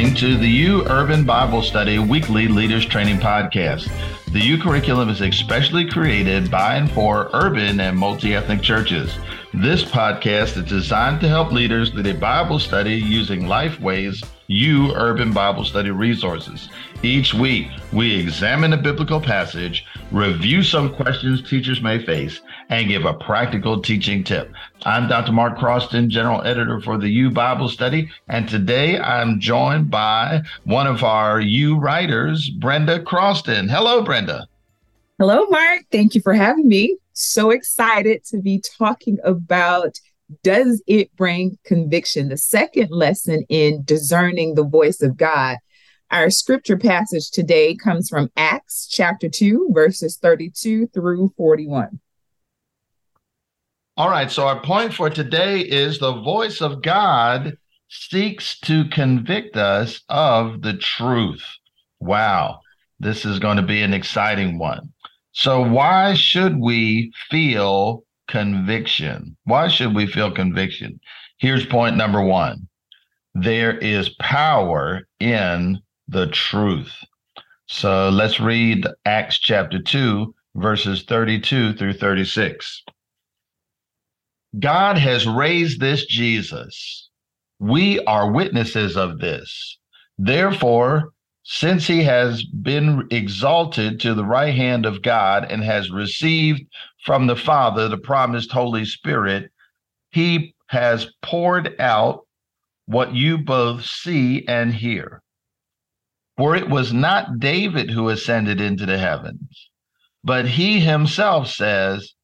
listening to the U Urban Bible Study Weekly Leaders Training Podcast. The U curriculum is especially created by and for urban and multi ethnic churches. This podcast is designed to help leaders lead a Bible study using Lifeway's U Urban Bible Study resources. Each week, we examine a biblical passage, review some questions teachers may face, and give a practical teaching tip. I'm Dr. Mark Croston, General Editor for the U Bible Study, and today I'm joined by one of our U writers, Brenda Croston. Hello, Brenda. Hello, Mark. Thank you for having me. So excited to be talking about Does It Bring Conviction? The second lesson in discerning the voice of God. Our scripture passage today comes from Acts chapter 2, verses 32 through 41. All right. So, our point for today is the voice of God seeks to convict us of the truth. Wow. This is going to be an exciting one. So, why should we feel conviction? Why should we feel conviction? Here's point number one there is power in the truth. So, let's read Acts chapter 2, verses 32 through 36. God has raised this Jesus. We are witnesses of this. Therefore, since he has been exalted to the right hand of God and has received from the Father the promised Holy Spirit, he has poured out what you both see and hear. For it was not David who ascended into the heavens, but he himself says,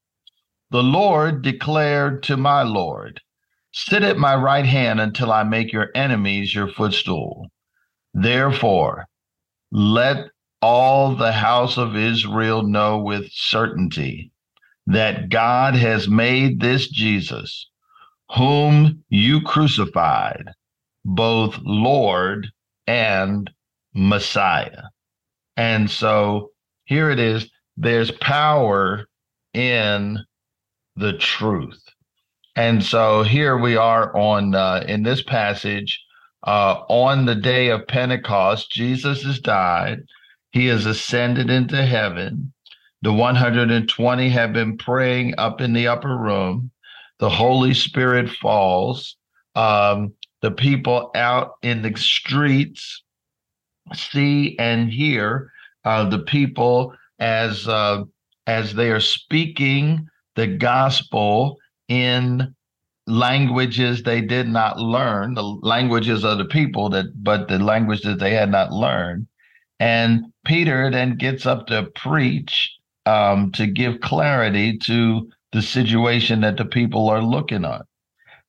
the Lord declared to my Lord, Sit at my right hand until I make your enemies your footstool. Therefore, let all the house of Israel know with certainty that God has made this Jesus, whom you crucified, both Lord and Messiah. And so here it is there's power in the truth. And so here we are on uh, in this passage uh, on the day of Pentecost. Jesus has died. He has ascended into heaven. The 120 have been praying up in the upper room. The Holy Spirit falls. Um, the people out in the streets see and hear uh, the people as uh, as they are speaking the gospel in languages they did not learn, the languages of the people that, but the language that they had not learned. And Peter then gets up to preach um, to give clarity to the situation that the people are looking at.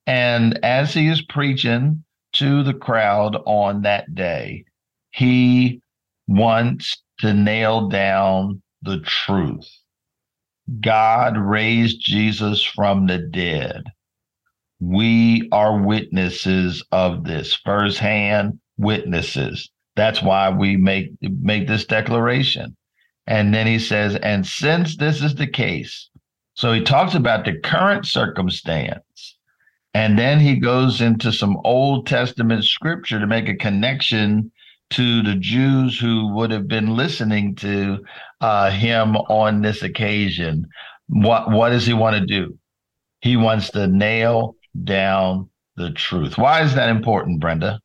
And as he is preaching to the crowd on that day, he wants to nail down the truth. God raised Jesus from the dead. We are witnesses of this, firsthand witnesses. That's why we make make this declaration. And then he says, and since this is the case, so he talks about the current circumstance. And then he goes into some Old Testament scripture to make a connection to the Jews who would have been listening to uh, him on this occasion. What what does he want to do? He wants to nail down the truth. Why is that important, Brenda?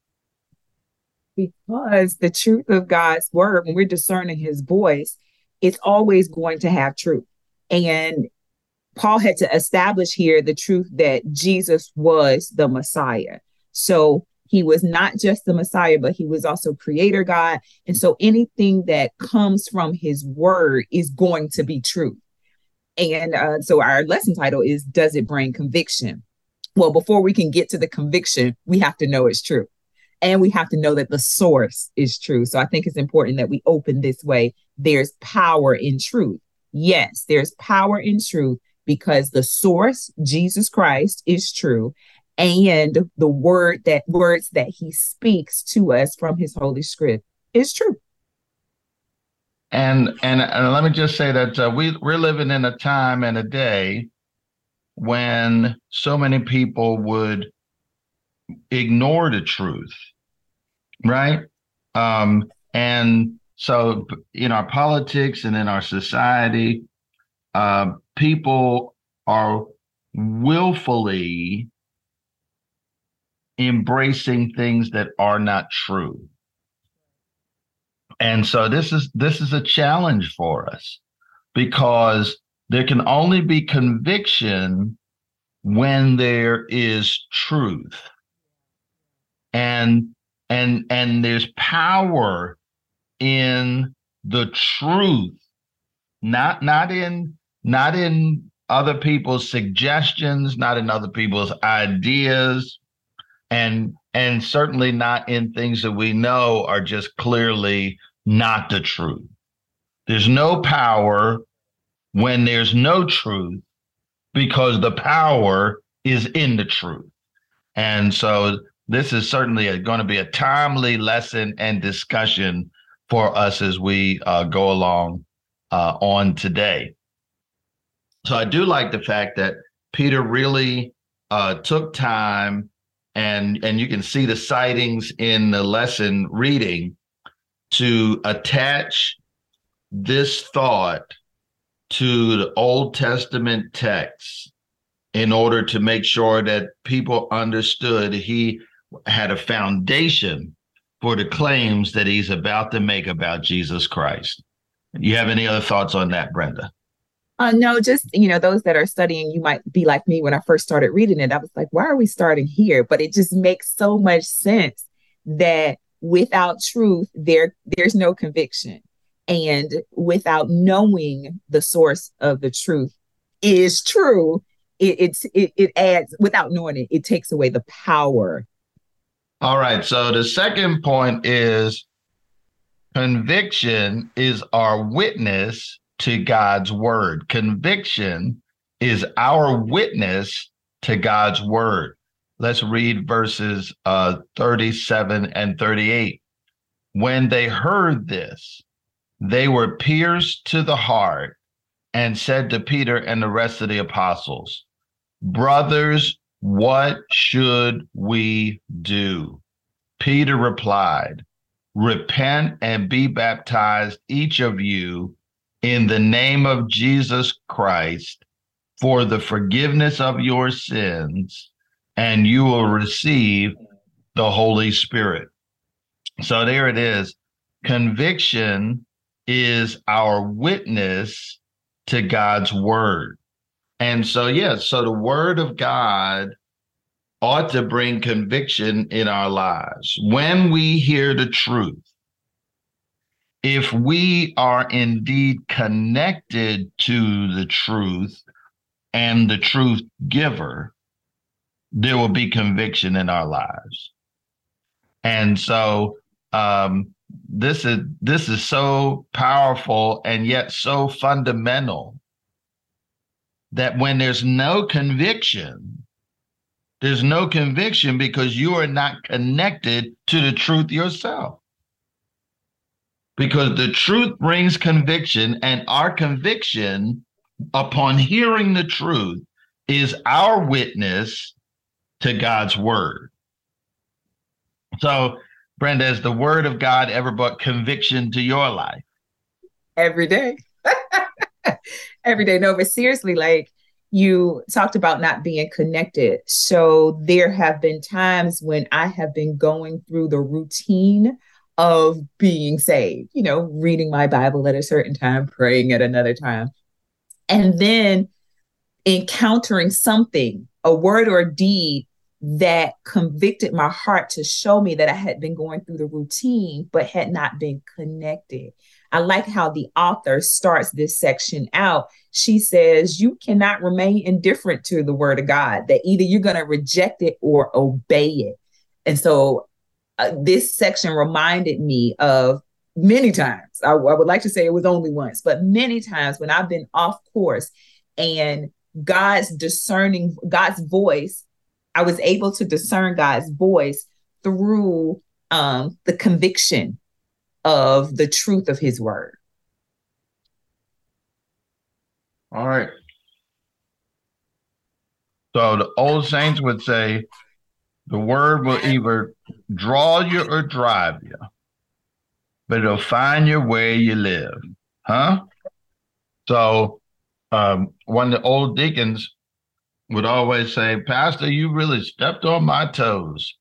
Because the truth of God's word, when we're discerning his voice, it's always going to have truth. And Paul had to establish here the truth that Jesus was the Messiah. So he was not just the Messiah, but he was also creator God. And so anything that comes from his word is going to be true. And uh, so our lesson title is Does It Bring Conviction? Well, before we can get to the conviction, we have to know it's true. And we have to know that the source is true. So I think it's important that we open this way. There's power in truth. Yes, there's power in truth because the source, Jesus Christ, is true and the word that words that he speaks to us from his holy script is true and and, and let me just say that uh, we we're living in a time and a day when so many people would ignore the truth right? Um, and so in our politics and in our society, uh, people are willfully embracing things that are not true. And so this is this is a challenge for us because there can only be conviction when there is truth. And and and there's power in the truth not not in not in other people's suggestions not in other people's ideas and and certainly not in things that we know are just clearly not the truth there's no power when there's no truth because the power is in the truth and so this is certainly going to be a timely lesson and discussion for us as we uh, go along uh, on today. So I do like the fact that Peter really uh, took time, and and you can see the sightings in the lesson reading to attach this thought to the Old Testament texts in order to make sure that people understood he had a foundation for the claims that he's about to make about Jesus Christ. You have any other thoughts on that, Brenda? Uh, no, just you know, those that are studying, you might be like me when I first started reading it. I was like, why are we starting here? But it just makes so much sense that without truth, there there's no conviction, and without knowing the source of the truth is true, it, it's it, it adds without knowing it, it takes away the power all right. So the second point is conviction is our witness to God's word. Conviction is our witness to God's word. Let's read verses uh, 37 and 38. When they heard this, they were pierced to the heart and said to Peter and the rest of the apostles, Brothers, what should we do? Peter replied, Repent and be baptized, each of you, in the name of Jesus Christ for the forgiveness of your sins, and you will receive the Holy Spirit. So there it is. Conviction is our witness to God's word. And so, yes, yeah, so the word of God ought to bring conviction in our lives. When we hear the truth, if we are indeed connected to the truth and the truth giver, there will be conviction in our lives. And so um, this is this is so powerful and yet so fundamental that when there's no conviction, there's no conviction because you are not connected to the truth yourself. Because the truth brings conviction, and our conviction upon hearing the truth is our witness to God's word. So, Brenda, has the word of God ever brought conviction to your life? Every day. Every day. No, but seriously, like you talked about not being connected. So there have been times when I have been going through the routine of being saved, you know, reading my Bible at a certain time, praying at another time. And then encountering something, a word or a deed that convicted my heart to show me that I had been going through the routine, but had not been connected. I like how the author starts this section out. She says, You cannot remain indifferent to the word of God, that either you're going to reject it or obey it. And so uh, this section reminded me of many times. I, I would like to say it was only once, but many times when I've been off course and God's discerning, God's voice I was able to discern God's voice through um, the conviction of the truth of his word. All right. So the old saints would say, The word will either draw you or drive you, but it'll find you where you live. Huh? So, um, one of the old deacons would always say, Pastor, you really stepped on my toes.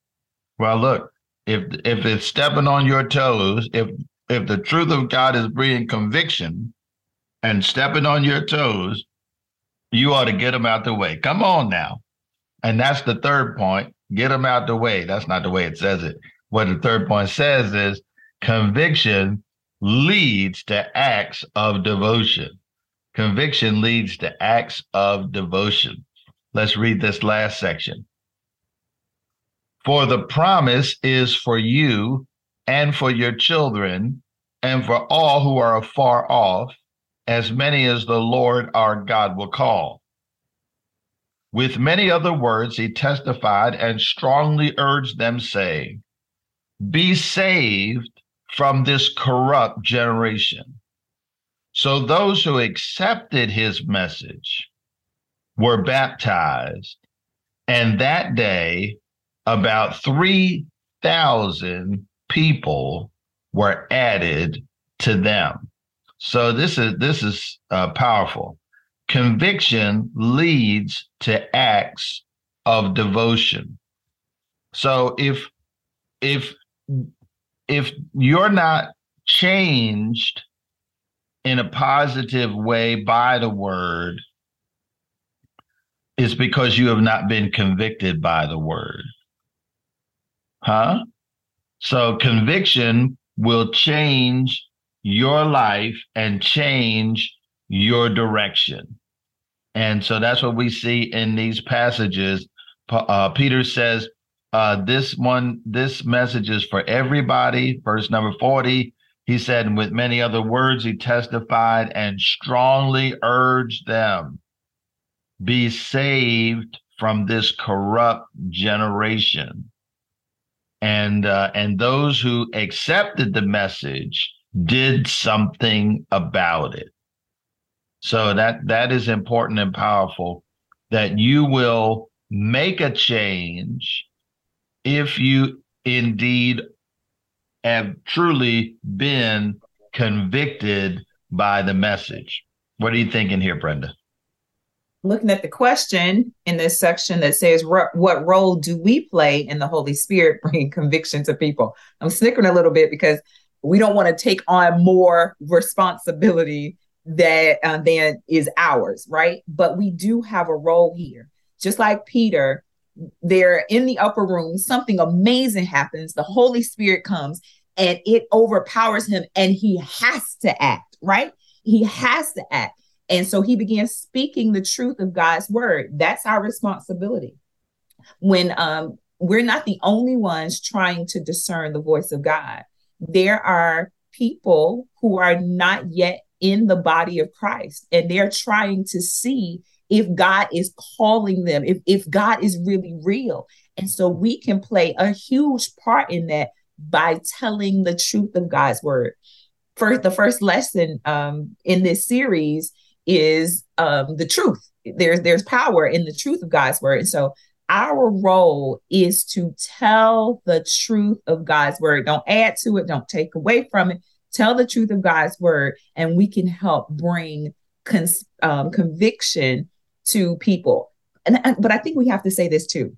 Well, look, if if it's stepping on your toes, if if the truth of God is bringing conviction and stepping on your toes, you ought to get them out the way. Come on now. And that's the third point. Get them out the way. That's not the way it says it. What the third point says is conviction leads to acts of devotion. Conviction leads to acts of devotion. Let's read this last section. For the promise is for you and for your children and for all who are afar off, as many as the Lord our God will call. With many other words, he testified and strongly urged them, saying, Be saved from this corrupt generation. So those who accepted his message were baptized, and that day about 3,000 people were added to them. So this is this is uh, powerful. Conviction leads to acts of devotion. So if if if you're not changed in a positive way by the word, it's because you have not been convicted by the word. Huh? So conviction will change your life and change your direction. And so that's what we see in these passages. Uh, Peter says, uh, this one, this message is for everybody. Verse number 40, he said, and with many other words, he testified and strongly urged them be saved from this corrupt generation and uh, and those who accepted the message did something about it so that that is important and powerful that you will make a change if you indeed have truly been convicted by the message what are you thinking here brenda looking at the question in this section that says, What role do we play in the Holy Spirit bringing conviction to people? I'm snickering a little bit because we don't want to take on more responsibility that uh, than is ours, right? But we do have a role here. Just like Peter, they're in the upper room, something amazing happens. The Holy Spirit comes and it overpowers him, and he has to act, right? He has to act. And so he began speaking the truth of God's word. That's our responsibility. When um, we're not the only ones trying to discern the voice of God, there are people who are not yet in the body of Christ and they're trying to see if God is calling them, if, if God is really real. And so we can play a huge part in that by telling the truth of God's word. First, the first lesson um, in this series is um, the truth. There's there's power in the truth of God's word. And so our role is to tell the truth of God's word. Don't add to it, don't take away from it. Tell the truth of God's word, and we can help bring cons- um, conviction to people. And, and but I think we have to say this too.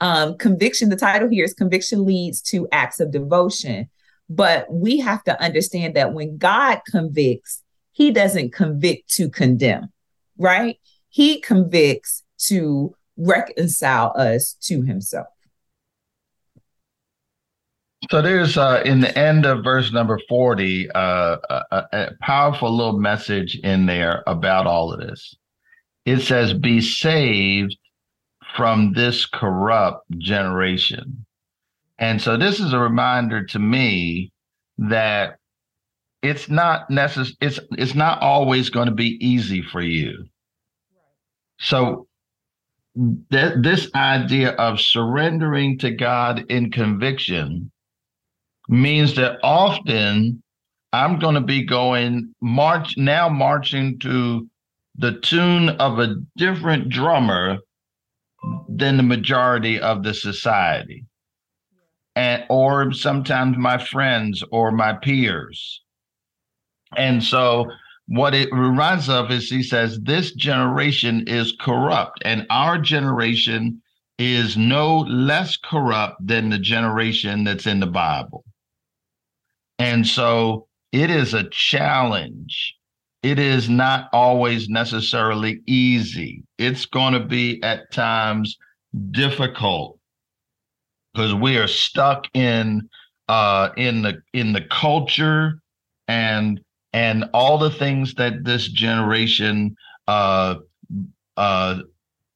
Um, conviction, the title here is Conviction Leads to Acts of Devotion. But we have to understand that when God convicts, he doesn't convict to condemn, right? He convicts to reconcile us to himself. So there's uh, in the end of verse number 40, uh, a, a powerful little message in there about all of this. It says, Be saved from this corrupt generation. And so this is a reminder to me that it's not necessary it's it's not always going to be easy for you so th- this idea of surrendering to god in conviction means that often i'm going to be going march now marching to the tune of a different drummer than the majority of the society. And or sometimes my friends or my peers. And so what it reminds of is he says this generation is corrupt and our generation is no less corrupt than the generation that's in the bible and so it is a challenge. It is not always necessarily easy. It's going to be at times difficult because we are stuck in uh in the in the culture and and all the things that this generation uh uh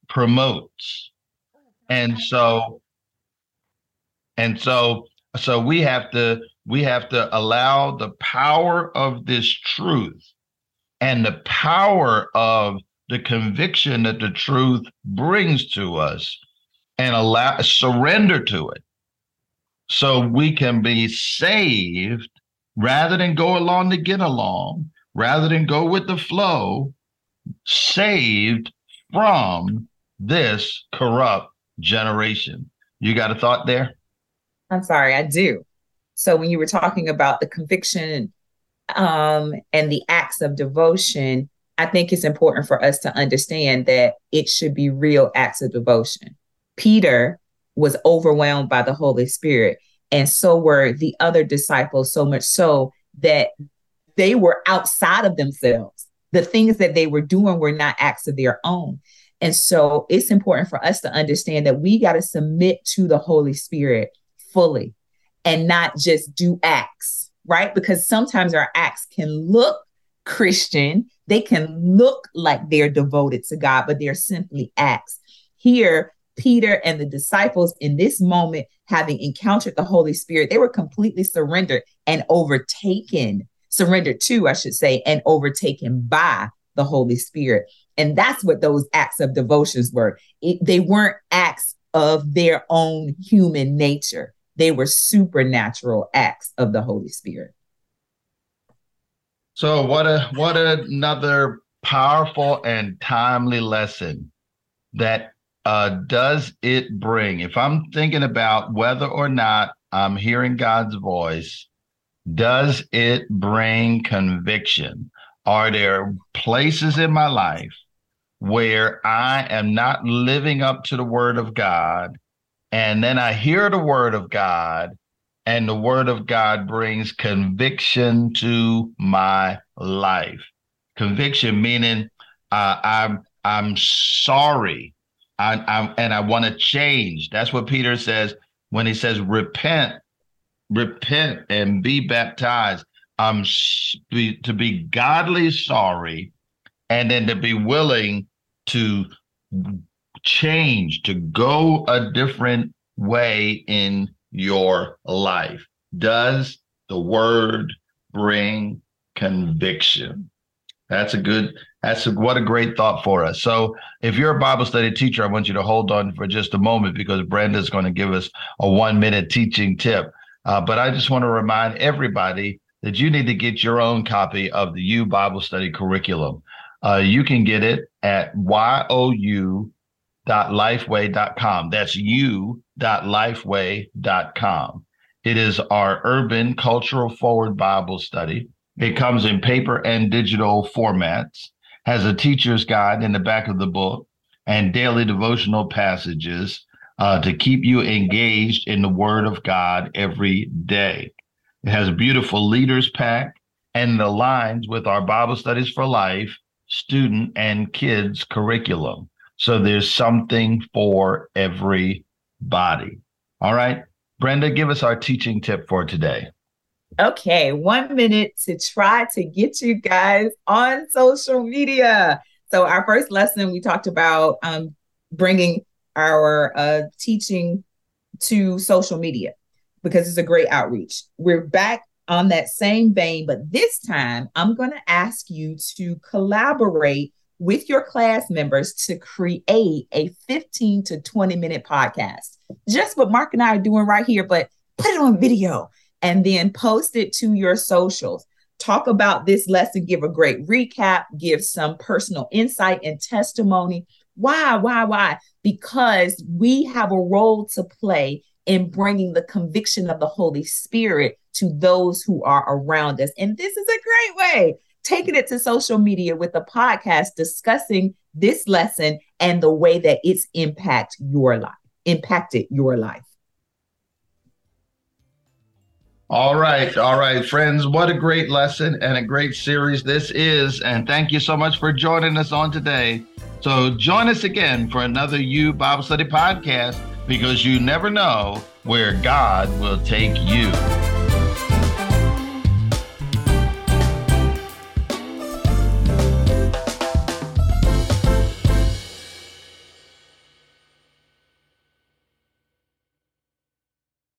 promotes. And so and so so we have to we have to allow the power of this truth and the power of the conviction that the truth brings to us and allow surrender to it so we can be saved rather than go along to get along rather than go with the flow saved from this corrupt generation. You got a thought there? I'm sorry i do so when you were talking about the conviction um, and the acts of devotion i think it's important for us to understand that it should be real acts of devotion Peter was overwhelmed by the Holy Spirit, and so were the other disciples, so much so that they were outside of themselves. The things that they were doing were not acts of their own. And so it's important for us to understand that we got to submit to the Holy Spirit fully and not just do acts, right? Because sometimes our acts can look Christian, they can look like they're devoted to God, but they're simply acts. Here, Peter and the disciples in this moment, having encountered the Holy Spirit, they were completely surrendered and overtaken, surrendered to, I should say, and overtaken by the Holy Spirit. And that's what those acts of devotions were. It, they weren't acts of their own human nature, they were supernatural acts of the Holy Spirit. So what a what another powerful and timely lesson that uh, does it bring, if I'm thinking about whether or not I'm hearing God's voice, does it bring conviction? Are there places in my life where I am not living up to the word of God? And then I hear the word of God, and the word of God brings conviction to my life. Conviction meaning uh, I'm I'm sorry I, I and I want to change. That's what Peter says when he says, "Repent, repent, and be baptized." I'm be, to be godly sorry, and then to be willing to change, to go a different way in your life. Does the word bring conviction? That's a good that's a, what a great thought for us. So, if you're a Bible study teacher, I want you to hold on for just a moment because Brenda's going to give us a one minute teaching tip. Uh, but I just want to remind everybody that you need to get your own copy of the U Bible Study curriculum. Uh, you can get it at you.lifeway.com. That's you.lifeway.com. It is our urban cultural forward Bible study. It comes in paper and digital formats has a teacher's guide in the back of the book and daily devotional passages uh, to keep you engaged in the Word of God every day. It has a beautiful leaders pack and aligns with our Bible Studies for Life student and kids curriculum. So there's something for everybody. All right. Brenda, give us our teaching tip for today. Okay, one minute to try to get you guys on social media. So, our first lesson, we talked about um, bringing our uh, teaching to social media because it's a great outreach. We're back on that same vein, but this time I'm going to ask you to collaborate with your class members to create a 15 to 20 minute podcast. Just what Mark and I are doing right here, but put it on video and then post it to your socials. Talk about this lesson, give a great recap, give some personal insight and testimony Why? Why? Why? Because we have a role to play in bringing the conviction of the Holy Spirit to those who are around us. And this is a great way, taking it to social media with a podcast discussing this lesson and the way that it's impact your life, impacted your life. All right, all right, friends. What a great lesson and a great series this is. And thank you so much for joining us on today. So join us again for another U Bible Study podcast because you never know where God will take you.